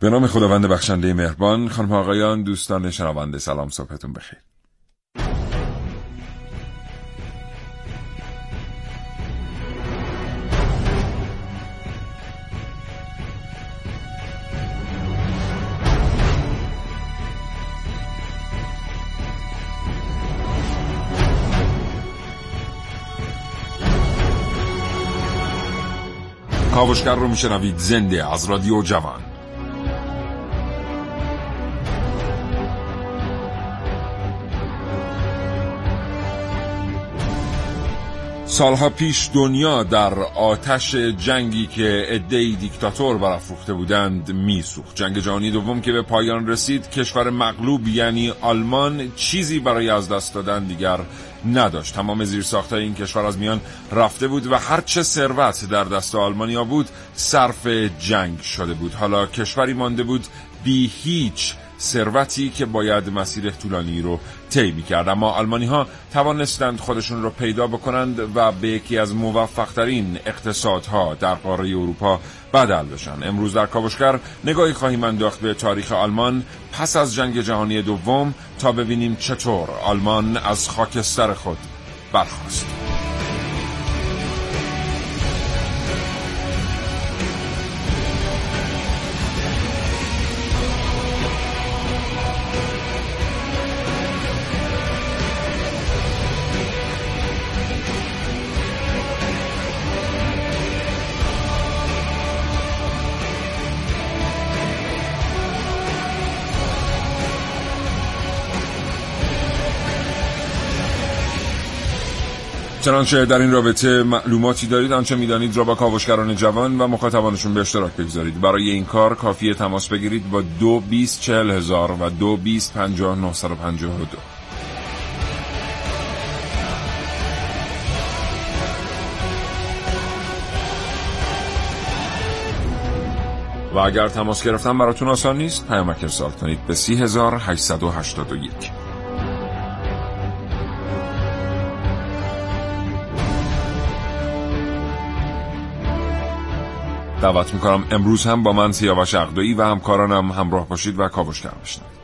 به نام خداوند بخشنده مهربان خانم آقایان دوستان شنونده سلام صبحتون بخیر. کاوشگر رو میشنوید. زنده از رادیو جوان. سالها پیش دنیا در آتش جنگی که عدهای دیکتاتور برافروخته بودند میسوخت. جنگ جهانی دوم که به پایان رسید کشور مغلوب یعنی آلمان چیزی برای از دست دادن دیگر نداشت. تمام زیرساختهای این کشور از میان رفته بود و هرچه ثروت در دست آلمانیا بود صرف جنگ شده بود. حالا کشوری مانده بود بی هیچ ثروتی که باید مسیر طولانی رو طی می‌کرد. اما آلمانی ها توانستند خودشون رو پیدا بکنند و به یکی از موفقترین اقتصادها در قاره اروپا بدل بشن. امروز در کاوشگر نگاهی خواهیم انداخت به تاریخ آلمان. پس از جنگ جهانی دوم تا ببینیم چطور آلمان از خاکستر خود برخواست چنانچه در این رابطه معلوماتی دارید آنچه می‌دانید را با کاوشگران جوان و مخاطبانشون به اشتراک بگذارید. برای این کار کافی تماس بگیرید با دو بیست چهل هزار و دو بیست پنجاه دو. و اگر تماس گرفتن براتون آسان نیست پیامک ارسال کنید به 3881 دعوت می‌کنم. امروز هم با من سیاوش اقدایی و همکارانم همراه باشید و کاوشگر بشنوید.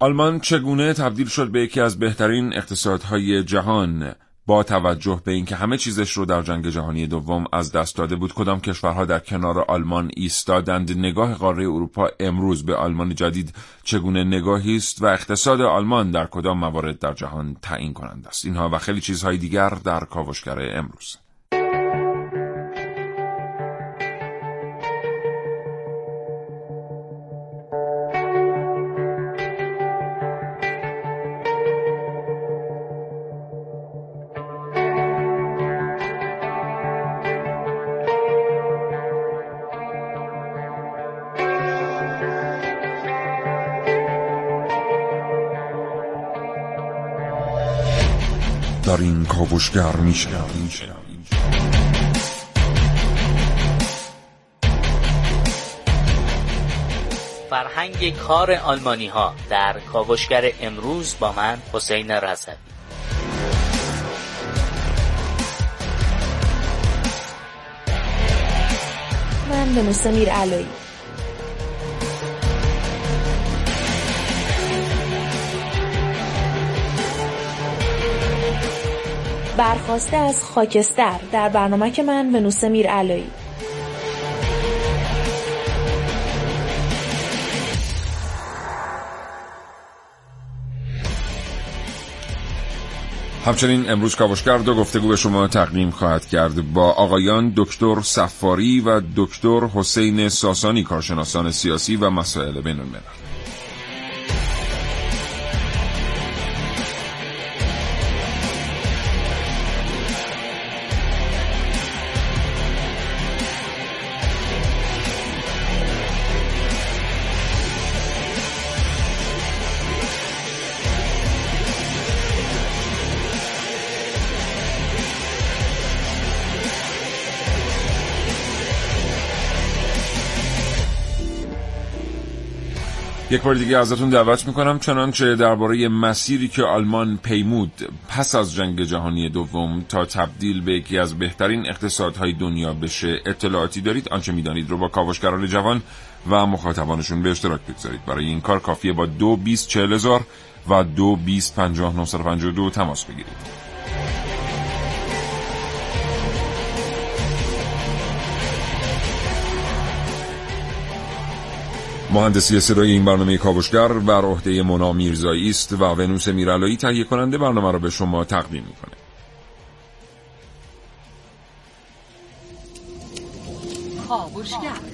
آلمان چگونه تبدیل شد به یکی از بهترین اقتصادهای جهان؟ با توجه به اینکه همه چیزش رو در جنگ جهانی دوم از دست داده بود کدام کشورها در کنار آلمان ایستادند؟ نگاه قاره اروپا امروز به آلمان جدید چگونه نگاهی است و اقتصاد آلمان در کدام موارد در جهان تعیین کننده است؟ اینها و خیلی چیزهای دیگر در کاوشگر امروز. کاوشگر میشه فرهنگ کار آلمانی ها در کاوشگر امروز با من حسین رزوی من به مستمیر علایی برخواسته از خاکستر در برنامه که من ونوس میر علایی. همچنین امروز کاوشگر دو گفتگو به شما تقدیم خواهد کرد با آقایان دکتر سفاری و دکتر حسین ساسانی کارشناسان سیاسی و مسائل بین الملل یک بار دیگه ازتون دعوت می‌کنم. چنانچه درباره مسیری که آلمان پیمود پس از جنگ جهانی دوم تا تبدیل به یکی از بهترین اقتصادهای دنیا بشه اطلاعاتی دارید؟ آنچه می‌دانید رو با کاوشگران جوان و مخاطبانشون به اشتراک بگذارید. برای این کار کافیه با دو بیست چهل و دو بیست پنجاه تماس بگیرید. مهندسی صدای این برنامه کاوشگر بر عهده مونا میرزایی است و ونوس میرالایی تهیه کننده برنامه را به شما تقدیم می‌کنه. کاوشگر.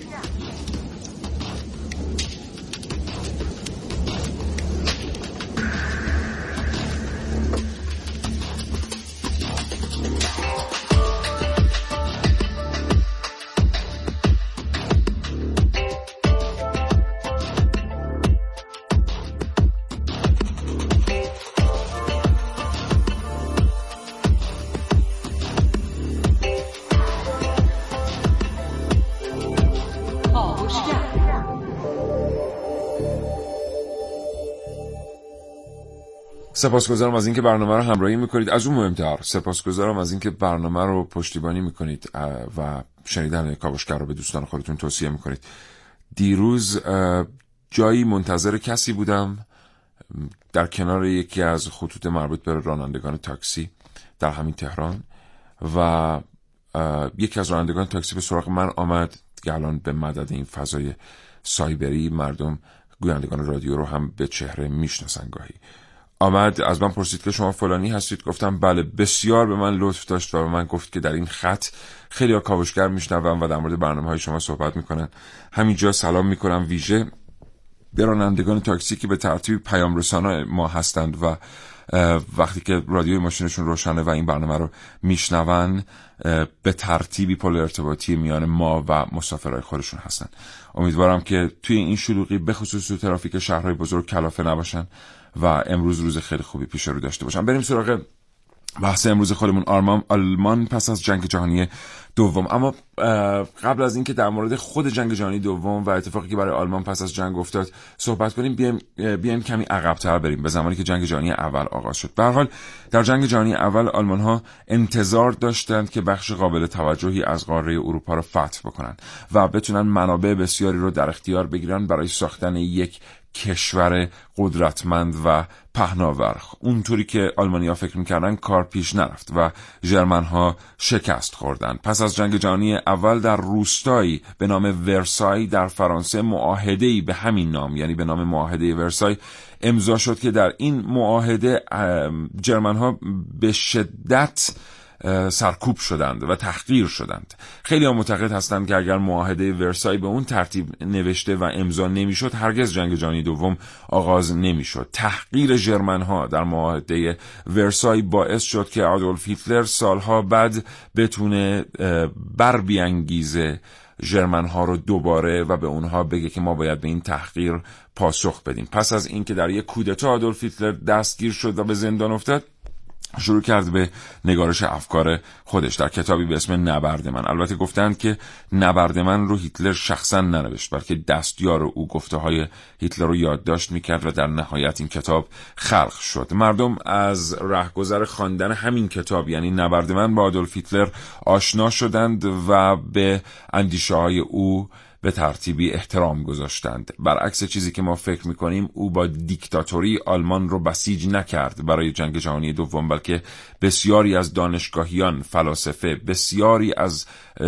سپاسگزارم از اینکه برنامه رو همراهی می‌کنید. از اون مهمتر سپاسگزارم از اینکه برنامه رو پشتیبانی می‌کنید و شنیدن کاوشگر رو به دوستان خودتون توصیه می‌کنید. دیروز جایی منتظر کسی بودم. در کنار یکی از خطوط مربوط به رانندگان تاکسی در همین تهران و یکی از رانندگان تاکسی به سراغ من آمد. که الان به مدد این فضای سایبری مردم گویندگان رادیو رو هم به چهره می‌شناسن گاهی. آمد از من پرسید که شما فلانی هستید؟ گفتم بله بسیار به من لطف داشت و به من گفت که در این خط خیلی کاوشگر میشنوم و در مورد برنامه های شما صحبت می‌کنن. همینجا سلام می‌کنم ویژه به رانندگان تاکسی که به ترتیب پیام رسانه ما هستند و وقتی که رادیوی ماشینشون روشنه و این برنامه رو میشنون به ترتیبی پل ارتباطی میان ما و مسافرهای خودشون هستن. امیدوارم که توی این شلوغی بخصوص تو ترافیک شهرهای بزرگ کلافه نباشن. و امروز روز خیلی خوبی پیش رو داشته باشم. بریم سراغ بحث امروز خودمون. آرمان آلمان پس از جنگ جهانی دوم. اما قبل از اینکه در مورد خود جنگ جهانی دوم و اتفاقی که برای آلمان پس از جنگ افتاد صحبت کنیم بیایم بیایم کمی عقبتر بریم به زمانی که جنگ جهانی اول آغاز شد. به حال در جنگ جهانی اول آلمان ها انتظار داشتند که بخش قابل توجهی از قاره اروپا را فتح بکنند و بتونن منابع بسیاری رو در اختیار بگیرن برای ساختن یک کشور قدرتمند و پهناور اونطوری که آلمانیا فکر می‌کردن کار پیش نرفت و جرمن ها شکست خوردن. پس از جنگ جهانی اول در روستایی به نام ورسای در فرانسه معاهده به همین نام یعنی به نام معاهده ورسای امضا شد که در این معاهده جرمن ها به شدت سرکوب شدند و تحقیر شدند. خیلی هم معتقد هستند که اگر معاهده ورسای به اون ترتیب نوشته و امضا نمی‌شد هرگز جنگ جهانی دوم آغاز نمی‌شد. تحقیر جرمن ها در معاهده ورسای باعث شد که آدولف هیتلر سالها بعد بتونه بر بیانگیزه جرمن ها رو دوباره و به اونها بگه که ما باید به این تحقیر پاسخ بدیم. پس از اینکه در یک کودتا آدولف هیتلر دستگیر شد و به زندان افتاد شروع کرد به نگارش افکار خودش. در کتابی به اسم نبرد من. البته گفتند که نبرد من رو هیتلر شخصا ننوشت بلکه دستیار او گفته های هیتلر رو یادداشت می‌کرد و در نهایت این کتاب خلق شد. مردم از رهگذر خواندن همین کتاب یعنی نبرد من با آدولف هیتلر آشنا شدند و به اندیشه های او به ترتیبی احترام گذاشتند. برعکس چیزی که ما فکر می‌کنیم او با دیکتاتوری آلمان رو بسیج نکرد. برای جنگ جهانی دوم بلکه بسیاری از دانشگاهیان فلاسفه بسیاری از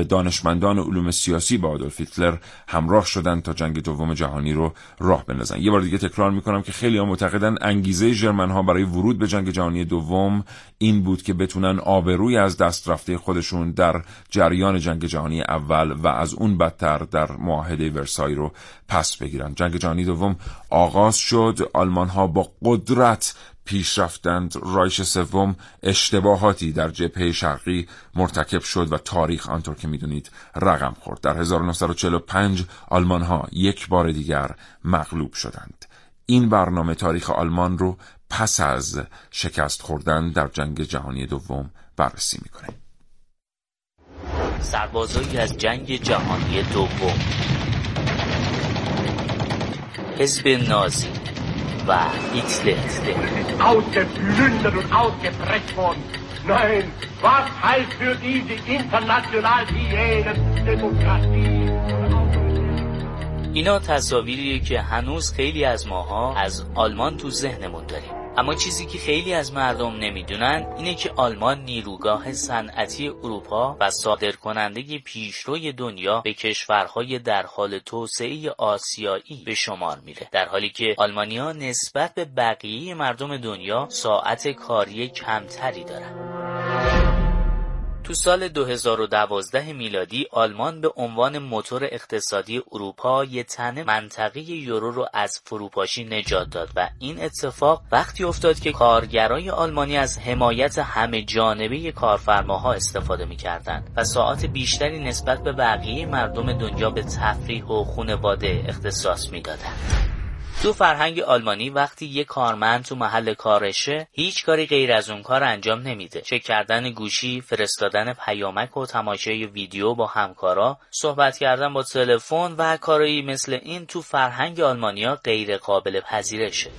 دانشمندان علوم سیاسی با آدولف هیتلر همراه شدند تا جنگ دوم جهانی رو راه بندازن یه بار دیگه تکرار می‌کنم که خیلی ها معتقدن انگیزه ژرمن ها برای ورود به جنگ جهانی دوم این بود که بتونن آبروی از دست رفته خودشون در جریان جنگ جهانی اول و از اون بدتر در معاهده ورسای رو پس بگیرن. جنگ جهانی دوم آغاز شد. آلمان ها با قدرت پیش رفتند رایش سوم اشتباهاتی در جبهه شرقی مرتکب شد و تاریخ آنطور که می‌دونید رقم خورد. در 1945 آلمان ها یک بار دیگر مغلوب شدند. این برنامه تاریخ آلمان رو پس از شکست خوردن در جنگ جهانی دوم بررسی می‌کنه. سربازایی از جنگ جهانی دوم. حزب نازی. و هیتلر ausgeplündert und ausgeprägt worden. Nein, was heißt für diese international Demokratie? اینا تصاویریه که هنوز خیلی از ماها از آلمان تو ذهنمون داریم اما چیزی که خیلی از مردم نمی‌دونن اینه که آلمان نیروگاه صنعتی اروپا و صادرکننده پیشروی دنیا به کشورهای در حال توسعه آسیایی به شمار میره. در حالی که آلمانیا نسبت به بقیه مردم دنیا ساعت کاری کمتری دارن. تو سال 2012 میلادی آلمان به عنوان موتور اقتصادی اروپا یه تنه منطقه یورو رو از فروپاشی نجات داد و این اتفاق وقتی افتاد که کارگرای آلمانی از حمایت همه جانبه کارفرماها استفاده می‌کردند و ساعت بیشتری نسبت به بقیه مردم دنیا به تفریح و خونواده اختصاص می‌دادند. تو فرهنگ آلمانی وقتی یه کارمند تو محل کارشه هیچ کاری غیر از اون کار انجام نمیده. چه کردن گوشی فرستادن پیامک و تماشای ویدیو با همکارا صحبت کردن با تلفن و کارایی مثل این تو فرهنگ آلمانیا غیر قابل پذیرشه.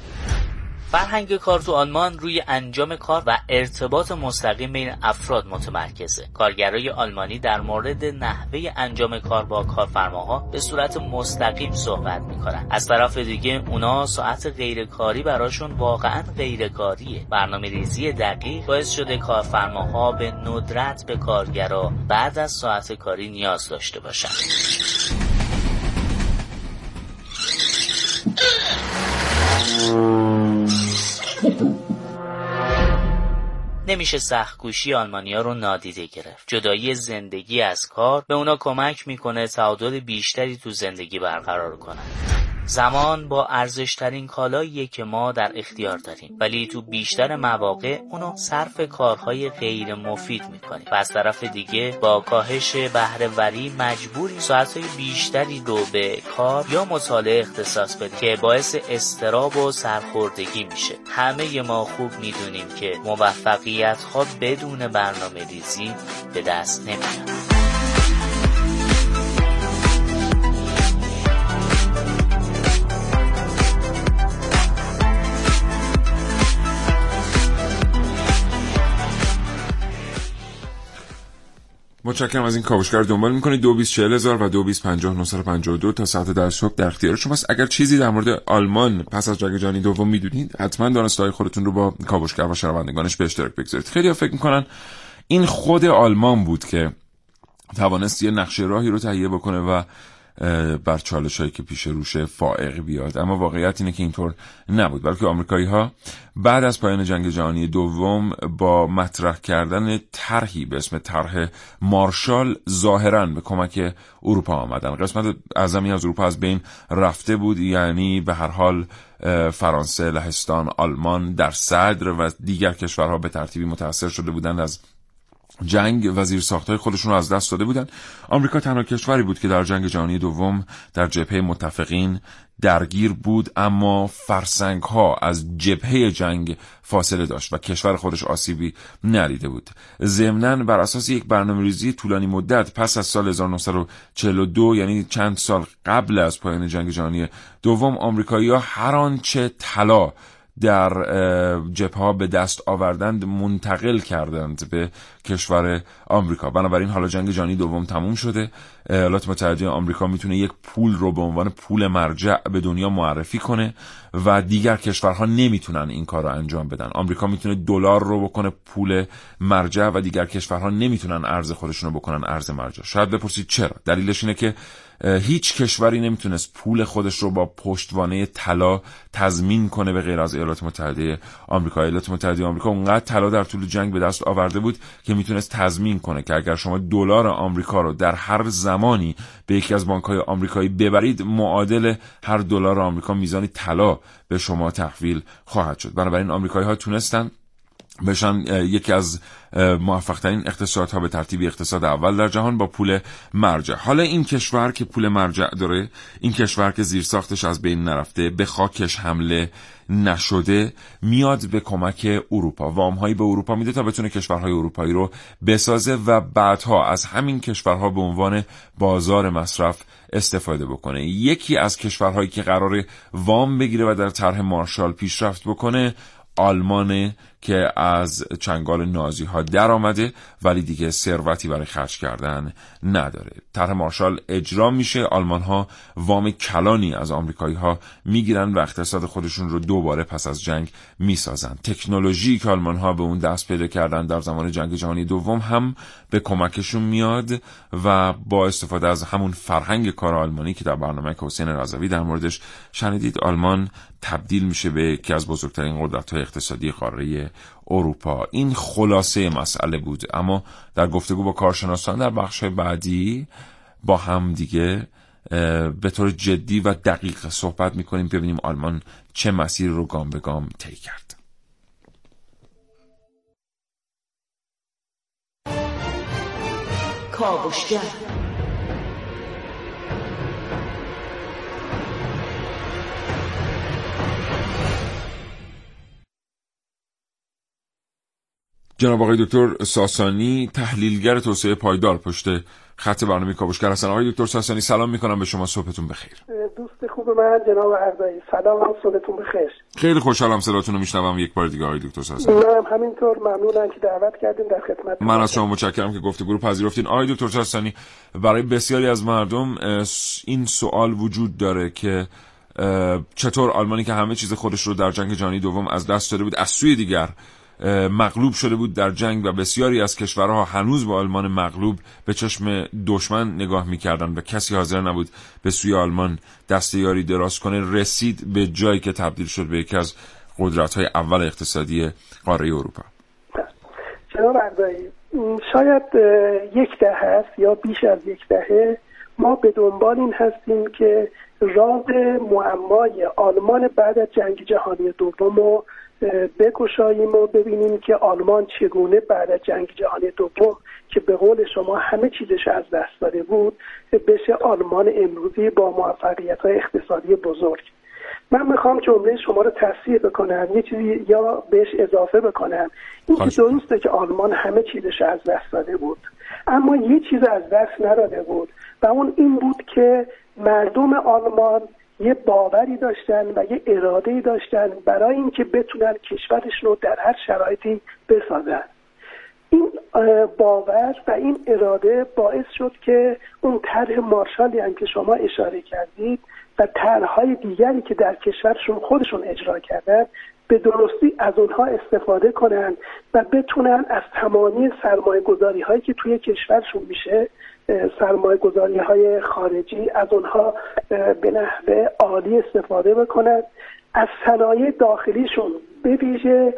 فرهنگ کار تو آلمان روی انجام کار و ارتباط مستقیم بین افراد متمرکزه. کارگرای آلمانی در مورد نحوه انجام کار با کارفرماها به صورت مستقیم صحبت می‌کنن. از طرف دیگه اونا ساعت غیرکاری براشون واقعا غیرکاریه. برنامه ریزی دقیق باعث شده کارفرماها به ندرت به کارگرا بعد از ساعت کاری نیاز داشته باشن. نمیشه سختگوشی آلمانیا رو نادیده گرفت. جدایی زندگی از کار به اونا کمک می‌کنه تعادل بیشتری تو زندگی برقرار کنن زمان با ارزشترین کالاییه که ما در اختیار داریم. ولی تو بیشتر مواقع اونو صرف کارهای غیر مفید می‌کنیم. و از طرف دیگه با کاهش بهرهوری مجبوری ساعتهای بیشتری رو به کار یا مطالعه اختصاص بدیم که باعث استراب و سرخوردگی میشه. همه ما خوب می‌دونیم که موفقیت ها بدون برنامه ریزی به دست نمیاد متشکرم از این کاوشگر دنبال می‌کنید. دو بیس چهل هزار و دو بیس پنجاه دو تا ساعت در صبح در اختیار شماست. اگر چیزی در مورد آلمان پس از جنگ جهانی دوم می‌دونید حتما دانستهای خودتون رو با کاوشگر و شنوندگانش به اشتراک بگذارید. خیلی فکر می‌کنن این خود آلمان بود که توانست یه نقشه راهی رو تهیه بکنه و بر چالش هایی که پیش روشه فائق بیاد. اما واقعیت اینه که اینطور نبود. بلکه آمریکایی ها بعد از پایان جنگ جهانی دوم با مطرح کردن طرحی به اسم طرح مارشال ظاهرا به کمک اروپا آمدن. قسمت اعظمی از اروپا از بین رفته بود یعنی به هر حال فرانسه، لهستان، آلمان در صدر و دیگر کشورها به ترتیبی متاثر شده بودند از جنگ وزیر ساختای خودشون رو از دست داده بودن. آمریکا تنها کشوری بود که در جنگ جهانی دوم در جبهه متفقین درگیر بود اما فرسنگ ها از جبهه جنگ فاصله داشت و کشور خودش آسیبی ندیده بود. ضمنا بر اساس یک برنامه ریزی طولانی مدت پس از سال 1942 یعنی چند سال قبل از پایان جنگ جهانی دوم آمریکایی‌ها هر آنچه طلا در جبهه به دست آوردند منتقل کردند به کشور آمریکا. بنابراین حالا جنگ جهانی دوم تموم شده. ایالات متحده آمریکا می‌تونه یک پول رو به عنوان پول مرجع به دنیا معرفی کنه و دیگر کشورها نمی‌تونن این کار رو انجام بدن. آمریکا می‌تونه دلار رو بکنه پول مرجع و دیگر کشورها نمی‌تونن ارز خودشون رو بکنن ارز مرجع. شاید بپرسید چرا؟ دلیلش اینه که هیچ کشوری نمی‌تونست پول خودش رو با پشتوانه طلا تضمین کنه به غیر از ایالات متحده آمریکا. ایالات متحده آمریکا اونقدر طلا در طول جنگ به دست آورده بود که می‌تونست تضمین کنه که اگر شما دلار آمریکا رو در هر زمانی به یکی از بانکهای آمریکایی ببرید معادل هر دلار آمریکا میزانی طلا به شما تحویل خواهد شد. بنابراین آمریکایی ها تونستن بشن یکی از موفق ترین اقتصادها به ترتیب اقتصاد اول در جهان با پول مرجع. حالا این کشور که پول مرجع داره این کشور که زیر ساختش از بین نرفته به خاکش حمله نشده میاد به کمک اروپا. وامهایی به اروپا میده تا بتونه کشورهای اروپایی رو بسازه و بعدها از همین کشورها به عنوان بازار مصرف استفاده بکنه. یکی از کشورهایی که قرار وام بگیره و در طرح مارشال پیشرفت بکنه آلمان که از چنگال نازی ها در آمده ولی دیگه ثروتی برای خرج کردن نداره. طرح مارشال اجرا میشه. آلمان ها وام کلانی از آمریکایی ها می‌گیرن و اقتصاد خودشون رو دوباره پس از جنگ می‌سازن. تکنولوژی که آلمان ها به اون دست پیدا کردن در زمان جنگ جهانی دوم هم به کمکشون میاد و با استفاده از همون فرهنگ کار آلمانی که در برنامه حسین رضوی در موردش شنیدید آلمان تبدیل میشه به یکی از بزرگترین قدرت های اقتصادی قاره اروپا. این خلاصه مسئله بود اما در گفتگو با کارشناسان در بخش بعدی با هم دیگه به طور جدی و دقیق صحبت می‌کنیم ببینیم آلمان چه مسیر رو گام به گام طی کرد. کاوشگر جناب آقای دکتر ساسانی تحلیلگر توسعه پایدار پشت خط برنامه کاوشگر هستن. آقای دکتر ساسانی سلام می‌کنم. به شما صبحتون بخیر. دوست خوب من جناب اردایی. سلام هم صبحتون بخیر خیلی خوشحالم صداتون رو میشنوم. یک بار دیگه آقای دکتر ساسانی منم همینطور. ممنونم که دعوت کردین در خدمت من از شما متشکرم که گفتگو رو پذیرفتین. آقای دکتر ساسانی برای بسیاری از مردم این سوال وجود داره که چطور آلمانی که همه چیز خودش رو در جنگ جهانی دوم از دست داده بود از سوی دیگر مغلوب شده بود در جنگ و بسیاری از کشورها هنوز به آلمان مغلوب به چشم دشمن نگاه می‌کردن و کسی حاضر نبود به سوی آلمان دست یاری دراز کنه رسید به جایی که تبدیل شد به یکی از قدرت های اول اقتصادی قاره اروپا. جناب اردایی شاید یک دهه است یا بیش از یک دهه ما به دنبال این هستیم که راز معمای آلمان بعد از جنگ جهانی دوم رو بگشاییم و ببینیم که آلمان چگونه بعد از جنگ جهانی دوم که به قول شما همه چیزش از دست داده بود بشه آلمان امروزی با موفقیت های اقتصادی بزرگ. من می‌خوام جمله شما رو تصحیح بکنم یه چیزی یا بهش اضافه بکنم. این که درسته که آلمان همه چیزش از دست داده بود اما یه چیز از دست نداده بود و اون این بود که مردم آلمان یه باوری داشتن و یه اراده داشتن برای اینکه بتونن کشورشون رو در هر شرایطی بسازن. این باور و این اراده باعث شد که اون طرح مارشالی هم که شما اشاره کردید و طرحهای دیگری که در کشورشون خودشون اجرا کردن به درستی از اونها استفاده کنن و بتونن از تمامی سرمایه گذاری هایی که توی کشورشون میشه سرمایه گذاری های خارجی از اونها به نحوه عالی استفاده بکنند از صنایع داخلیشون به ویژه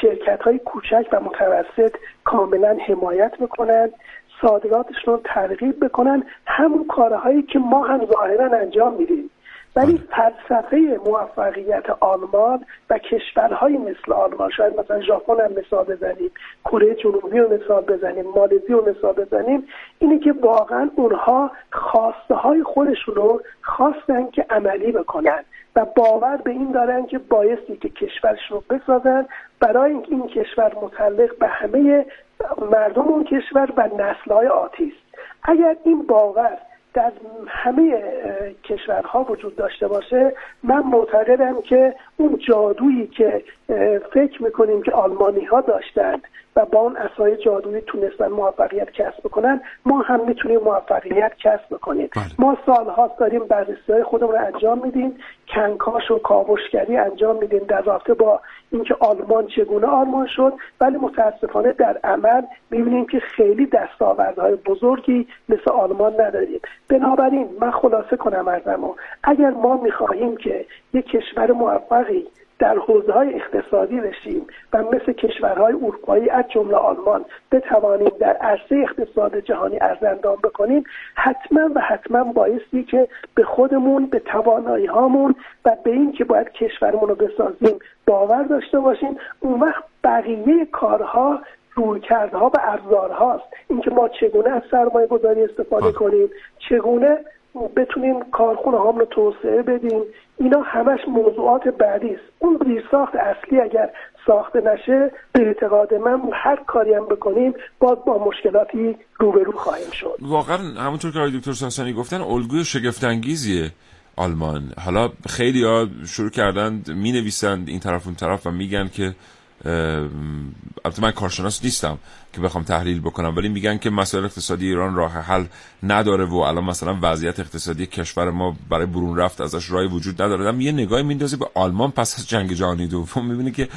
شرکت های کوچک و متوسط کاملا حمایت بکنند صادراتشون رو ترغیب بکنن. همون کارهایی که ما هم ظاهرا انجام میدیم. ولی فلسفه موفقیت آلمان و کشورهای مثل آلمان شاید مثلا ژاپن هم مثال بزنیم کره جنوبی رو مثال بزنیم مالزی رو مثال بزنیم اینه که واقعا اونها خواسته های خودشون رو خواستن که عملی بکنن و باور به این دارن که بایستی که کشورشون رو بسازن برای اینکه این کشور متعلق به همه مردم اون کشور و نسلهای آتی است. اگر این باور در همه کشورها وجود داشته باشه من معتقدم که اون جادویی که فکر می‌کنیم که آلمانی ها داشتند و با اون اسای جادویی تونستن موفقیت کسب بکنن ما هم می‌تونیم موفقیت کسب بکنیم بله. ما سالهاست داریم بررسی های خودمون رو انجام میدیم کنکاش و کاوشگری انجام میدیم در رابطه با اینکه آلمان چگونه آلمان شد ولی متاسفانه در عمل می‌بینیم که خیلی دستاوردهای بزرگی مثل آلمان نداریم بنابراین من خلاصه کنم ارزمو اگر ما می‌خواهیم که یک کشور موفقی در حوزه های اقتصادی بشیم و مثل کشورهای اروپایی از جمله آلمان بتوانیم در عرصه اقتصاد جهانی ارزندان بکنیم حتما و حتما بایستی که به خودمون به توانایی هامون و به این که باید کشورمون رو بسازیم باور داشته باشیم. اون وقت بقیه کارها رویکردها و ابزارهاست. اینکه ما چگونه از سرمایه گذاری استفاده کنیم چگونه بتونیم کارخونه هام رو توسعه بدیم اینا همش موضوعات بعدی است. اون زیرساخت اصلی اگر ساخته نشه به اعتقاد من هر کاری هم بکنیم باز با مشکلاتی روبرو خواهیم شد. واقعا همونطور که آقای دکتر ساسانی گفتن الگوی شگفتانگیزیه آلمان. حالا خیلی ها شروع کردند می نویسند این طرف اون طرف و میگن که البته من کارشناس نیستم که بخوام تحلیل بکنم ولی میگن که مسائل اقتصادی ایران راه حل نداره و الان مثلا وضعیت اقتصادی کشور ما برای برون رفت ازش رای وجود نداره. یه نگاهی میندازی به آلمان پس از جنگ جهانی دوم می‌بینی که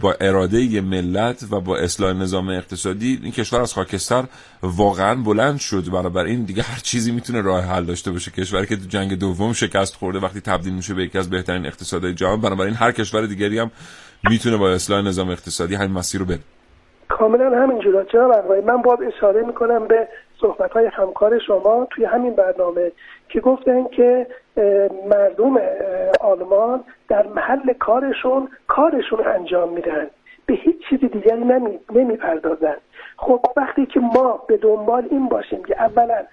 با اراده یه ملت و با اصلاح نظام اقتصادی این کشور از خاکستر واقعا بلند شد. این دیگه هر چیزی می‌تونه راه حل داشته باشه. کشوری که تو جنگ دوم شکست خورده وقتی تبدیل میشه به یکی از بهترین اقتصادهای جهان بنابراین هر کشور دیگری هم می‌تونه با اصلاح نظام اقتصادی همین مسیر رو بره کاملا همینجورا جناب آقای من باز اشاره می‌کنم به صحبت های همکار شما توی همین برنامه که گفتن که مردم آلمان در محل کارشون کارشون انجام میدن. به هیچ چیزی دیگری نمی, خب وقتی که ما به دنبال این باشیم که اولا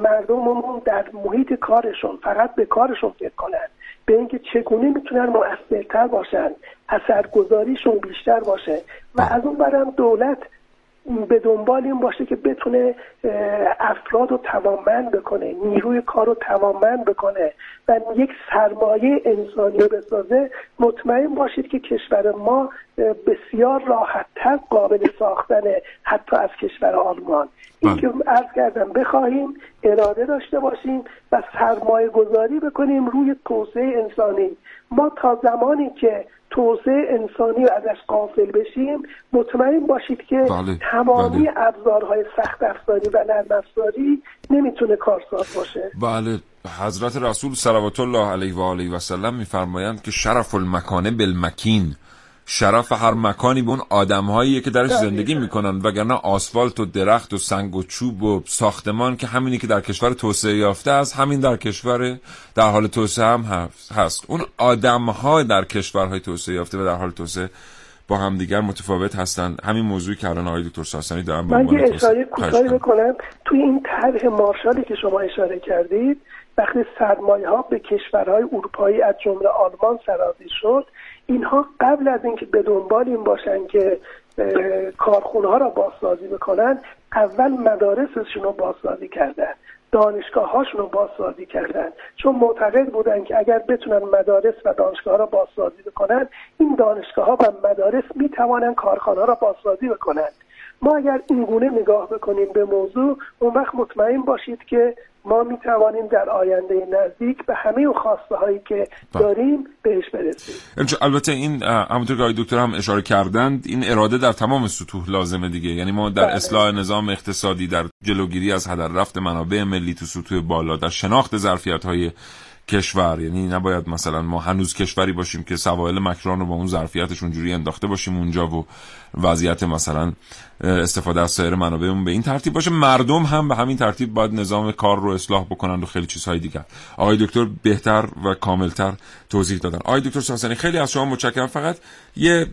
مردممون در محیط کارشون فقط به کارشون فکر کنن به اینکه چگونه می‌تونن مؤثرتر باشن اثرگذاریشون بیشتر باشه و از اون برم دولت به دنبال این باشه که بتونه افراد رو توانمند بکنه نیروی کار رو توانمند بکنه و یک سرمایه انسانی رو بسازه مطمئن باشید که کشور ما بسیار راحتتر قابل ساختنه حتی از کشور آلمان. این که ارز کردم بخواهیم اراده داشته باشیم و سرمایه گذاری بکنیم روی توسعه انسانی. ما تا زمانی که توسعه انسانی رو ازش قافل بشیم مطمئن باشید که بله. تمامی بله. ابزارهای سخت افزاری و نرم افزاری نمی‌تونه کارساز باشه بله حضرت رسول صلوات الله علیه و آله و سلم میفرمایند که شرف المکانه بالمکین شرف هر مکانی به اون آدمهایی که درش زندگی می‌کنن وگرنه آسفالت و درخت و سنگ و چوب و ساختمان که همینی که در کشور توسعه یافته است همین در کشور در حال توسعه هم هست اون آدمها در کشورهای توسعه یافته و در حال توسعه با هم دیگر متفاوت هستند. همین موضوعی که الان آقای دکتر ساسانی دارن من یه اشاره کوتاهی بکنم. توی این طرح مارشالی که شما اشاره کردید وقتی سرمایه ها به کشورهای اروپایی از جمله آلمان سرازی شد اینها قبل از اینکه به دنبال این باشن که کارخونه ها را بازسازی بکنن اول مدارسشون رو بازسازی کردن دانشگاه هاشون رو بازسازی کردن. چون معتقد بودن که اگر بتونن مدارس و دانشگاه ها را بازسازی بکنن این دانشگاه ها و مدارس می‌توانن کارخانه ها را بازسازی بکنن. ما اگر این گونه نگاه بکنیم به موضوع اون وقت مطمئن باشید که ما می توانیم در آینده نزدیک به همه اون خواسته هایی که بله. داریم بهش برسیم البته این همونطور که آقای دکتر هم اشاره کردند این اراده در تمام سطوح لازمه دیگه یعنی ما در بله. اصلاح نظام اقتصادی در جلوگیری از هدر رفت منابع ملی تو سطوح بالا در شناخت ظرفیت های کشور یعنی نباید مثلا ما هنوز کشوری باشیم که سوایل مکران رو با اون ظرفیتش اونجوری انداخته باشیم اونجا و وضعیت مثلا استفاده از سایر منابعمون به این ترتیب باشه. مردم هم به همین ترتیب باید نظام کار رو اصلاح بکنن و خیلی چیزهای دیگر. آقای دکتر بهتر و کاملتر توضیح دادن. آقای دکتر ساسانی خیلی از شما متشکرم. فقط یه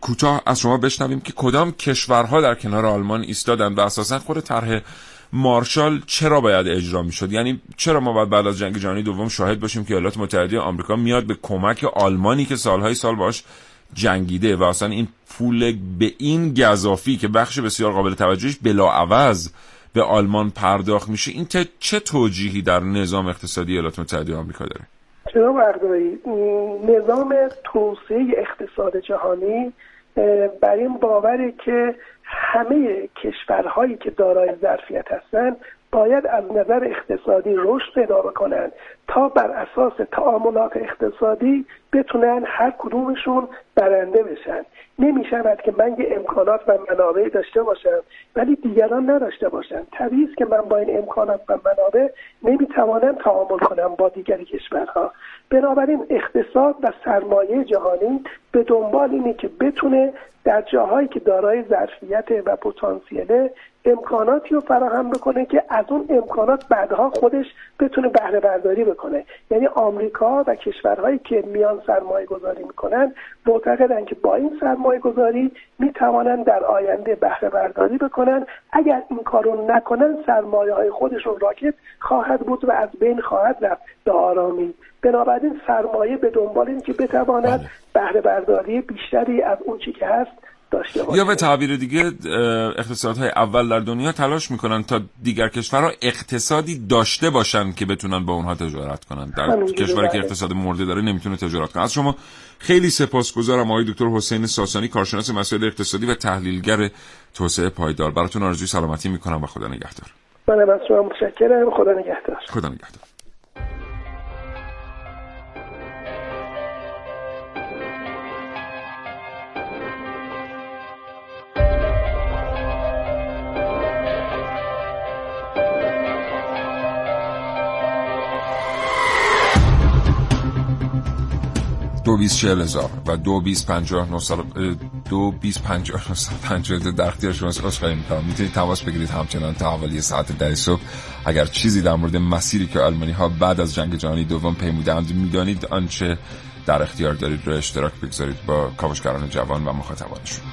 کوتاه از شما بشنویم که کدام کشورها در کنار آلمان ایستادن و اساسا خود طرح مارشال چرا باید اجرا می‌شد؟ یعنی چرا ما باید بعد از جنگ جهانی دوم شاهد باشیم که ایالات متحده آمریکا میاد به کمک آلمانی که سالهای سال باش جنگیده و اصلا این پول به این گذافی که بخش بسیار قابل توجهش بلاعوض به آلمان پرداخت میشه این چه توجیهی در نظام اقتصادی ایالات متحده آمریکا داره؟ جناب اردایی نظام توسعه اقتصاد جهانی بر این باوره که همه کشورهایی که دارای ظرفیت هستند باید از نظر اقتصادی رشد پیدا بکنن تا بر اساس تعاملات اقتصادی بتونن هر کدومشون برنده بشن. نمی شود که من یه امکانات و منابع داشته باشم ولی دیگران نداشته باشن. طبیعی است که من با این امکانات و منابع نمی‌توانم تعامل کنم با دیگر کشورها. بنابراین اقتصاد و سرمایه جهانی به دنبال اینه که بتونه در جاهایی که دارای ظرفیت و پتانسیله امکاناتی رو فراهم بکنه که از اون امکانات بعدها خودش بتونه بهره برداری بکنه. یعنی آمریکا و کشورهایی که میان سرمایه گذاری می‌کنن معتقدن که با این سرمایه گذاری می‌توانن در آینده بهره برداری بکنن. اگر این کارو نکنن سرمایه های خودشون راکت خواهد بود و از بین خواهد رفت. به آرامی. بنابراین سرمایه به دنبال این که بتواند بله. بهره برداری بیشتری از اون چی که هست داشته باشه. یا به تعبیر دیگه اقتصادهای اول در دنیا تلاش می‌کنن تا دیگر کشورها اقتصادی داشته باشن که بتونن با اونها تجارت کنن. در کشوری که اقتصاد مرده داره نمی‌تونه تجارت کنه. از شما خیلی سپاسگزارم آقای دکتر حسین ساسانی کارشناس مسائل اقتصادی و تحلیلگر توسعه پایدار. براتون آرزوی سلامتی می‌کنم و خدا نگهدار. من از شما متشکرم. خدا نگهدار. خدا نگهدار. دو بیس چهل هزار و دو بیس پنجاه دو بیس پنجاه در اختیار شما خواهی می‌کنم. می‌تونید تماس بگیرید همچنان تا حوالی ساعت ده صبح. اگر چیزی در مورد مسیری که آلمانی ها بعد از جنگ جهانی دوم پیمودند می‌دانید آنچه در اختیار دارید. را اشتراک بگذارید با کاوشگران جوان و مخاطبانشون.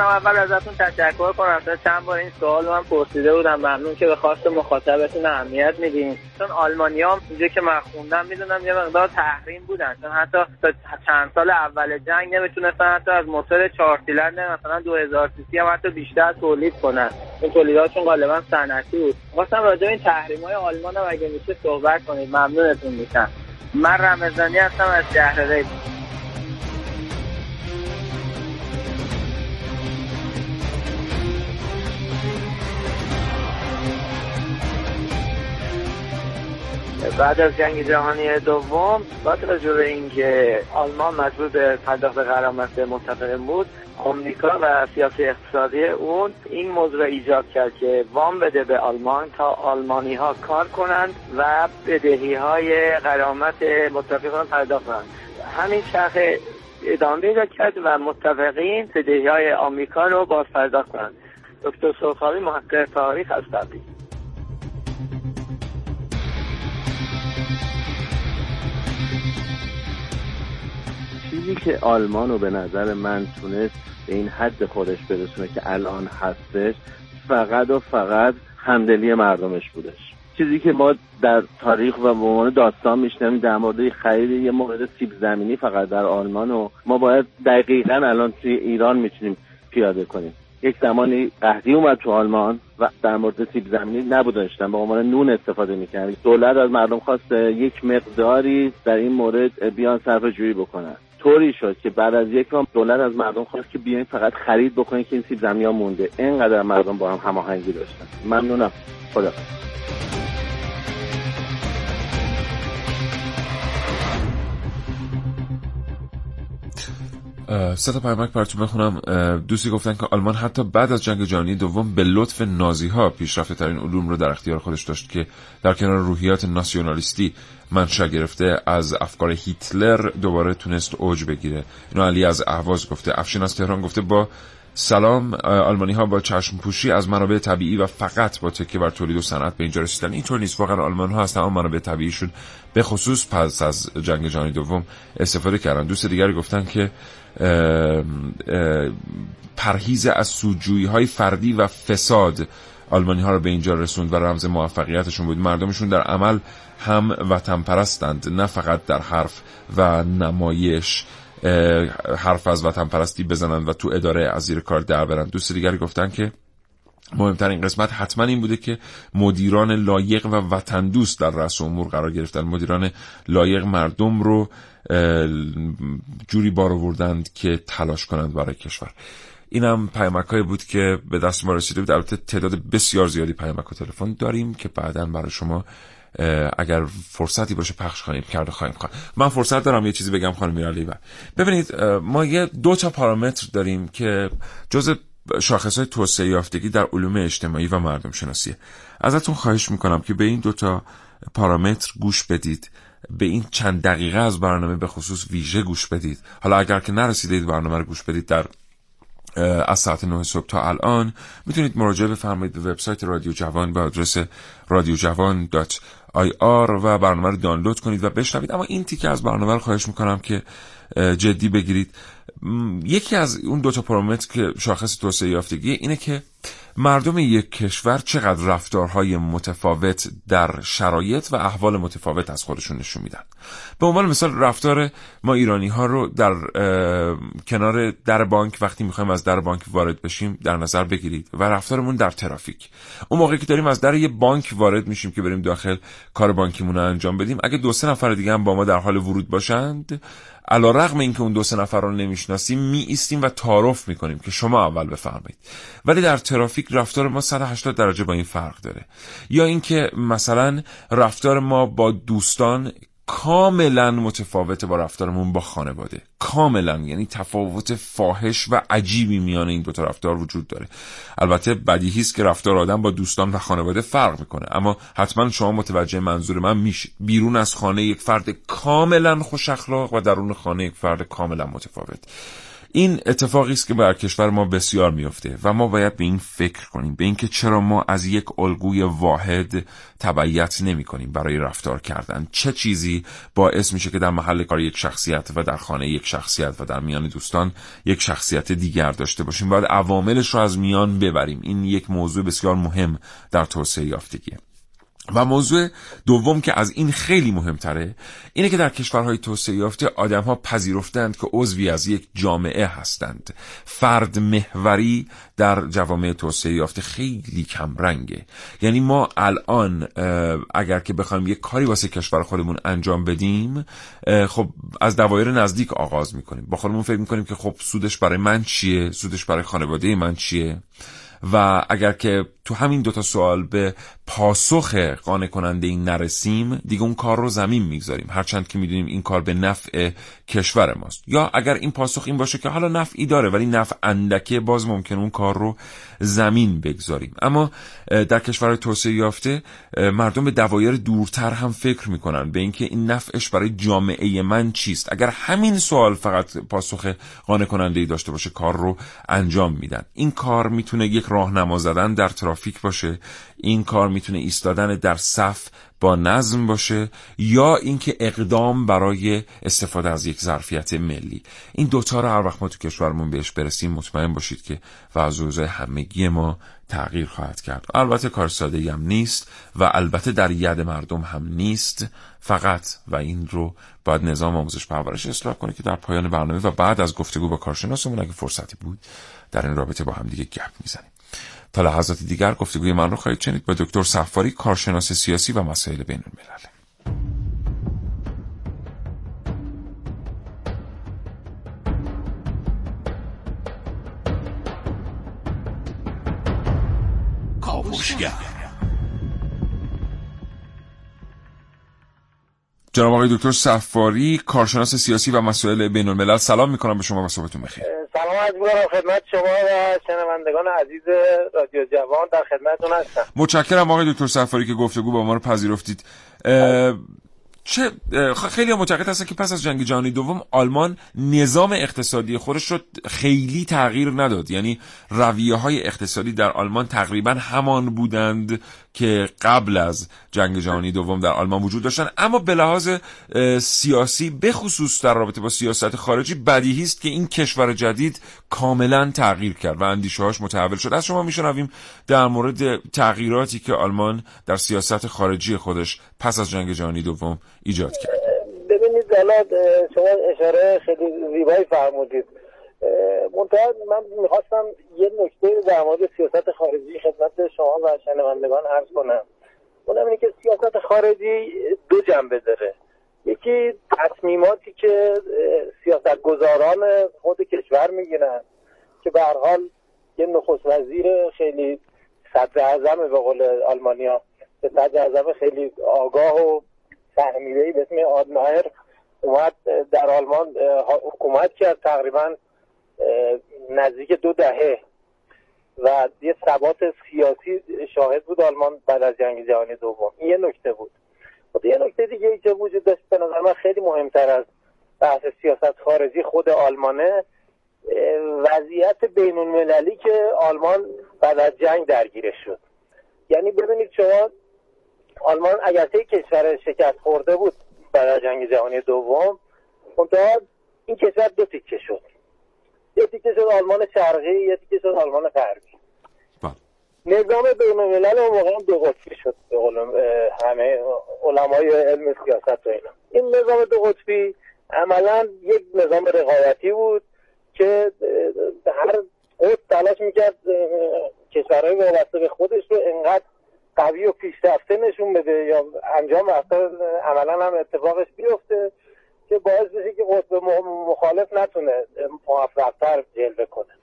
می‌خواستم اول ازتون تشکر کنم. تا چند بار این سوال من پرسیده بودم. ممنون که به خواست مخاطبتون اهمیت میدین. چون آلمانیا هم اینجا که من خوندم می‌دونم یه مقدار تحریم بودن. چون حتی تا چند سال اول جنگ نمی‌تونستن حتی از موتور چهار سیلندر مثلا 2000 سی هم حتی بیشتر تولید کنن. این تولیداتشون غالبا صنعتی بود. خواستم راجع این تحریم های آلمان هم اگه میشه صحبت کنید. ممنونتون میشم من رمضانی هستم از شهر بعد از جنگ جهانی دوم با توجه به اینکه آلمان مجبور به پرداخت غرامت متفقین بود آمریکا و سیاسی اقتصادی اون این موضوع ایجاد کرد که وام بده به آلمان تا آلمانی ها کار کنند و بدهی های غرامت متفقین پرداخت کنند. همین شرخ ادامه پیدا کرد و متفقین بدهی های آمریکا رو باز پرداخت کنند. دکتر سرخاوی محقق تاریخ از تبریز چیزی که آلمان رو به نظر من تونست به این حد خودش برسونه که الان هستش فقط و فقط همدلی مردمش بودش. چیزی که ما در تاریخ و به عنوان داستان میشنویم در مورد خرید یه مورد سیب زمینی فقط در آلمان و ما باید دقیقا الان توی ایران می‌تونیم پیاده کنیم. یک زمانی قهدی اومد تو آلمان و در مورد سیب زمینی نبود داشتن به عنوان نون استفاده می‌کرد دولت از مردم خواست یک مقداری در این مورد بیان صرف جویی بکنن. طوری شد که بعد از یک ماه دولت از مردم خواست که بیاین فقط خرید بکنید که این سیب زمینی ها مونده. اینقدر مردم با هم هماهنگی داشتن. ممنونم. خدا سه تا پیامک براتون بخونم. دوستی گفتن که آلمان حتی بعد از جنگ جهانی دوم به لطف نازی ها پیشرفته ترین علوم رو در اختیار خودش داشت که در کنار روحیات ناسیونالیستی منشأ گرفته از افکار هیتلر دوباره تونست اوج بگیره. اینو علی از اهواز گفته. افشین از تهران گفته با سلام آلمانی ها با چشم پوشی از منابع طبیعی و فقط با تکیه بر تولید و صنعت به اینجا رسیدن. اینطور نیست. واقعا آلمان ها از تمام منابع طبیعیشون به خصوص پس از جنگ جهانی دوم استفاده کردن. دوست دیگری گفتن که پرهیز از سوجویی های فردی و فساد آلمانی ها رو به اینجا رسوند و رمز موفقیتشون بود. مردمشون در عمل هم وطن پرستند نه فقط در حرف و نمایش. حرف از وطن پرستی بزنند و تو اداره از زیر کار در برند. دوست دیگری گفتن که مهمترین قسمت حتما این بوده که مدیران لایق و وطن دوست در رأس امور قرار گرفتن. مدیران لایق مردم رو جوری بار آوردند که تلاش کنند برای کشور. اینم پیامک بود که به دست ما رسیده بود. البته تعداد بسیار زیادی پیامک و تلفن داریم که بعدا برای شما اگر فرصتی باشه پخش خواهیم کرده خواهیم خواهد من فرصت دارم یه چیزی بگم خانم میرالی و. ببینید ما یه دو تا پارامتر داریم که جز شاخص های توسعه یافتگی در علوم اجتماعی و مردم شناسیه ازتون خواهش می‌کنم که به این دوتا پارامتر گوش بدید. به این چند دقیقه از برنامه به خصوص ویژه گوش بدید. حالا اگر که نرسیدید برنامه رو گوش بدید در از ساعت 9 صبح تا الان می‌تونید مراجعه بفرمایید به وبسایت رادیو جوان به آدرس رادیو جوان آی آر و برنامه رو دانلود کنید و بشنوید. اما این تیکه از برنامه رو خواهش می‌کنم که جدی بگیرید. یکی از اون دو تا پارامتر که شاخص توسعه یافتگی اینه که مردم یک کشور چقدر رفتارهای متفاوت در شرایط و احوال متفاوت از خودشون نشون میدن. به عنوان مثال رفتار ما ایرانی ها رو در کنار در بانک وقتی می‌خوایم از در بانک وارد بشیم در نظر بگیرید و رفتارمون در ترافیک. اون موقعی که داریم از در یه بانک وارد میشیم که بریم داخل کار بانکیمون رو انجام بدیم اگه دو سه نفر دیگه هم با ما در حال ورود باشند علا رقم این که اون دو سه نفر رو نمی‌شناسیم می ایستیم و تعارف می‌کنیم که شما اول بفرمایید ولی در ترافیک رفتار ما 180 درجه با این فرق داره. یا اینکه مثلا رفتار ما با دوستان کاملا متفاوته با رفتارمون با خانواده. کاملا یعنی تفاوت فاحش و عجیبی میان این دوتا رفتار وجود داره. البته بدیهی است که رفتار آدم با دوستان و خانواده فرق می‌کنه اما حتما شما متوجه منظور من میشید. بیرون از خانه یک فرد کاملا خوش اخلاق و درون خانه یک فرد کاملا متفاوت. این اتفاقی است که بر کشور ما بسیار میفته و ما باید به این فکر کنیم به اینکه چرا ما از یک الگوی واحد تبعیت نمی کنیم برای رفتار کردن. چه چیزی باعث میشه که در محل کار یک شخصیت و در خانه یک شخصیت و در میان دوستان یک شخصیت دیگر داشته باشیم؟ باید عواملش رو از میان ببریم. این یک موضوع بسیار مهم در توسعه یافتگیه. و موضوع دوم که از این خیلی مهمتره اینه که در کشورهای توسعه یافته آدمها پذیرفتند که عضوی از یک جامعه هستند. فرد محوری در جوامع توسعه یافته خیلی کم رنگه. یعنی ما الان اگر که بخوایم یک کاری واسه کشور خودمون انجام بدیم خب از دوایر نزدیک آغاز می‌کنیم. با خودمون فکر می‌کنیم که خب سودش برای من چیه؟ سودش برای خانواده من چیه؟ و اگر که تو همین دوتا سوال به پاسخ قانع کننده این نرسیم دیگه اون کار رو زمین می‌گذاریم. هرچند که می‌دونیم این کار به نفع کشور ماست. یا اگر این پاسخ این باشه که حالا نفعی داره ولی نفع اندکه باز ممکن اون کار رو زمین بگذاریم. اما در کشور توسعه یافته مردم به دوایر دورتر هم فکر می‌کنن به اینکه این نفعش برای جامعه من چیست. اگر همین سوال فقط پاسخ قانع کننده ای داشته باشه کار رو انجام میدن. این کار می‌تونه یک راهنما زدن در ترافیک باشه. این کار می‌تونه ایستادن در صف با نظم باشه یا اینکه اقدام برای استفاده از یک ظرفیت ملی. این دوتا رو هر وقت ما تو کشورمون بهش برسیم مطمئن باشید که وضع همگی ما تغییر خواهد کرد. البته کار ساده هم نیست و البته در ید مردم هم نیست. فقط و این رو باید نظام آموزش پرورش اصلاح کنه که در پایان برنامه و بعد از گفتگو با کارشناسمون اگه فرصتی بود در این رابطه با هم دیگه گپ می‌زنیم. تا لحظات دیگر گفتگوی من رو خواهید شنید. با دکتر صفاری کارشناس سیاسی و مسائل بین الملل. جناب آقای دکتر صفاری کارشناس سیاسی و مسائل بین الملل سلام می‌کنم به شما و صحبتون بخیر. سلام از خدمت شما و شنوندگان عزیز رادیو جوان در خدمتتون هستم. متشکرم آقای دکتر صفاری که گفتگو با ما رو پذیرفتید. چه خیلی معتقد هستن که پس از جنگ جهانی دوم آلمان نظام اقتصادی خودش رو خیلی تغییر نداد. یعنی رویه های اقتصادی در آلمان تقریبا همان بودند که قبل از جنگ جهانی دوم در آلمان وجود داشتن اما به لحاظ سیاسی بخصوص در رابطه با سیاست خارجی بدیهی است که این کشور جدید کاملا تغییر کرد و اندیشه هاش متحول شد. از شما میشنویم در مورد تغییراتی که آلمان در سیاست خارجی خودش پس از جنگ جهانی دوم ایجاد کرد. ببینید شما اشاره خیلی زیبایی فرمودید. منتها من می‌خواستم یه نکته در مورد سیاست خارجی خدمت شما و شنوندگان عرض کنم. اونم اینه که سیاست خارجی دو جنبه داره. یکی تصمیماتی که سیاست گذاران خود کشور می‌گیرن که به حال یه نخست وزیر خیلی صدر اعظم به قول آلمانیا به صدر اعظم خیلی آگاه و فهمیده به اسم آدناهر اومد در آلمان حکومت کرد تقریبا نزدیک دو دهه. و یه ثبات سیاسی شاهد بود آلمان بعد از جنگ جهانی دوم. این یه نکته بود. و یه نکته دیگه ای که وجود داشت به نظر من خیلی مهمتر از بحث سیاست خارجی خود آلمانه وضعیت بین المللی که آلمان بعد از جنگ درگیرش شد. یعنی ببینید شما آلمان اگرچه کشور شکست خورده بود بعد از جنگ جهانی دوم منتها این کشور دو تیکه شد. یه تیکه شد آلمان شرقی یه تیکه شد آلمان غربی. بله. نظام بین الملل هم دو قطبی شد به همه علمای علم سیاست و اینا. این نظام دو قطبی عملا یک نظام رقابتی بود که هر قطب تلاش می‌کرد کشورهای وابسته به خودش رو انقدر قوی و پیشرفته نشون بده یا انجام وقتا عملا هم اتفاقش بیفته. که باعث بشه که قطب مخالف نتونه موفقتر جلوه کنه.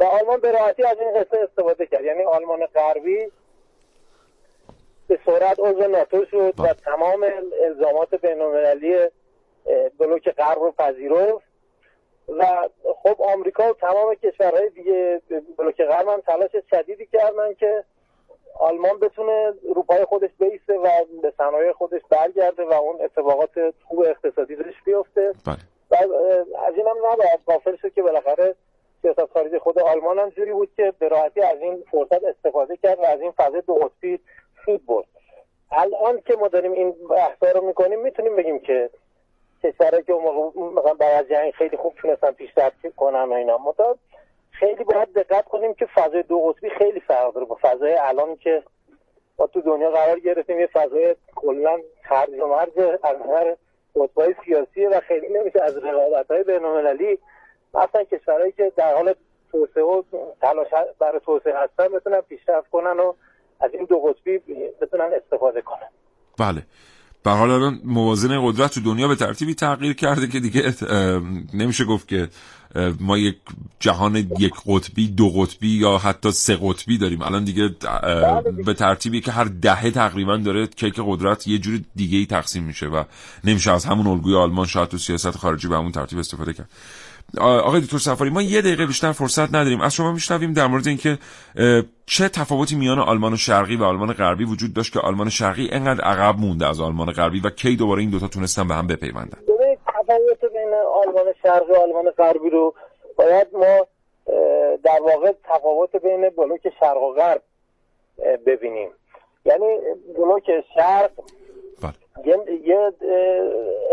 و آلمان به راحتی از این قصه استفاده کرد. یعنی آلمان غربی به سرعت عضو ناتو شد و تمام الزامات بینالمللی بلوک غرب رو پذیرفت. و خب آمریکا و تمام کشورهای دیگه بلوک غرب هم تلاش شدیدی کردن که آلمان بتونه روپای خودش بیسته و به صنایع خودش برگرده و اون اتفاقات خوب اقتصادی روش بیفته. بله. و از این هم نباید غافل شد که بالاخره سیاست خارجی خود آلمان هم جوری بود که به راحتی از این فرصت استفاده کرد و از این فضای دو قطبی سود برد. الان که ما داریم این بحثا رو می‌کنیم می‌تونیم بگیم که کشورهایی که مثلا بعد از جنگ خیلی خوب تونستن پیشرفت کنن و اینا. خیلی باید دقت کنیم که فضای دو قطبی خیلی فرق داره با فضای الان که ما تو دنیا قرار گرفتیم یه فضای کلا خرج و مرج از نظر قطبای سیاسی و خیلی نمیشه از رقابت های بینالمللی. مثلا کشورهایی که در حال توسعه و تلاش برای توسعه هستن بتونن پیشرفت کنن و از این دو قطبی بتونن استفاده کنن. بله. به حال الان موازن قدرت تو دنیا به ترتیبی تغییر کرده که دیگه نمیشه گفت که ما یک جهان یک قطبی دو قطبی یا حتی سه قطبی داریم. الان دیگه به ترتیبی که هر دهه تقریبا داره کیک قدرت یه جور دیگه ای تقسیم میشه و نمیشه از همون الگوی آلمان شاید تو سیاست خارجی به همون ترتیب استفاده کرد. آقای دکتر سفاری ما یه دقیقه بیشتر فرصت نداریم. از شما میشنویم در مورد اینکه چه تفاوتی میان آلمان شرقی و آلمان غربی وجود داشت که آلمان شرقی انقدر عقب مونده از آلمان غربی و کی دوباره این دوتا تونستن به هم بپیوندن؟ تفاوت بین آلمان شرقی و آلمان غربی رو باید ما در واقع تفاوت بین بلوک شرق و غرب ببینیم. یعنی بلوک شرق یه, یه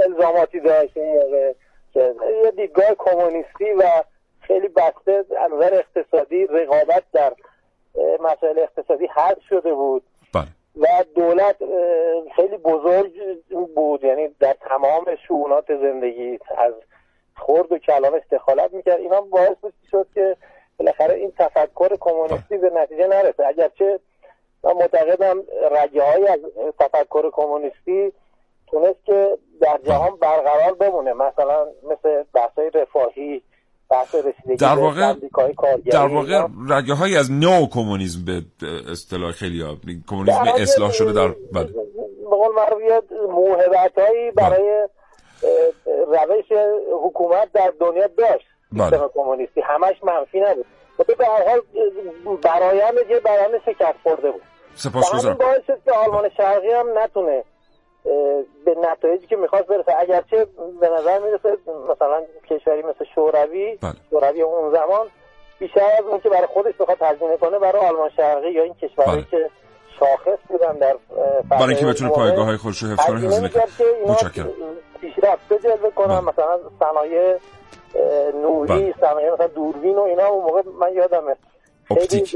الزاماتی داشت اون موقع. که یه دیدگاه کمونیستی و خیلی بسته از نظر اقتصادی رقابت در مسائل اقتصادی حد شده بود. بله. و دولت خیلی بزرگ بود یعنی در تمام شعونات زندگی از خورد و کلامش دخالت می‌کرد. اینا باعث شد که بالاخره این تفکر کمونیستی به نتیجه نرسه. اگرچه من معتقدم رگه های از تفکر کمونیستی تونست که در جهان برقرار بمونه. مثلا مثل بحثای رفاهی بحث رسیدگی در واقع در واقع رگه های از نو کمونیسم به اصطلاح خیلی ها کمونیسم اصلاح شده در بله. بقول معروف موهبت هایی برای روش حکومت در دنیا داشت. بله. کمونیستی. همش منفی نبود. به هر حال برایند یه برایند شکست خورده بود. سپاسگزارم. باعث شد که آلمان شرقی هم نتونه به نتایجی که می‌خواست برسه اگرچه به نظر می‌رسه مثلا کشوری مثل شوروی بله. شوروی اون زمان بیشتر از اون که برای خودش بخواد هزینه کنه برای آلمان شرقی یا این کشورهایی بله. که شاخص بودن در برای اینکه بتونه پایگاه های خودش رو حفظ کنه هزینه متشکرم پیشرفته جلوه کنن بله. مثلا صنایع نوری. صنایع مثلا دوربین و اینا اون موقع من یادمه اپتیک.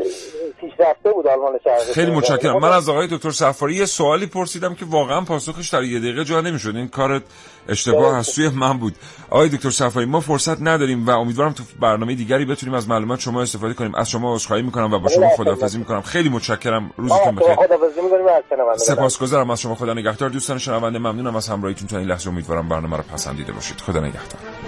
پیشرفته بود آلمان شرقی خیلی متشکرم. من از آقای دکتر سفاری یه سوالی پرسیدم که واقعا پاسخش در یه دقیقه جا نمی‌شد. این کار اشتباه از سوی من بود. آقای دکتر سفاری ما فرصت نداریم و امیدوارم تو برنامه دیگری بتونیم از معلومات شما استفاده کنیم. از شما عذرخواهی می‌کنم و با شما خداحافظی می‌کنم. خیلی متشکرم. روزتون بخیر. سپاسگزارم. از شما خدا نگهدار. دوستان شنونده ممنونم. از همراهیتون تا این لحظه امیدوارم برنامه رو پسندیده باشید. خدا نگهدار.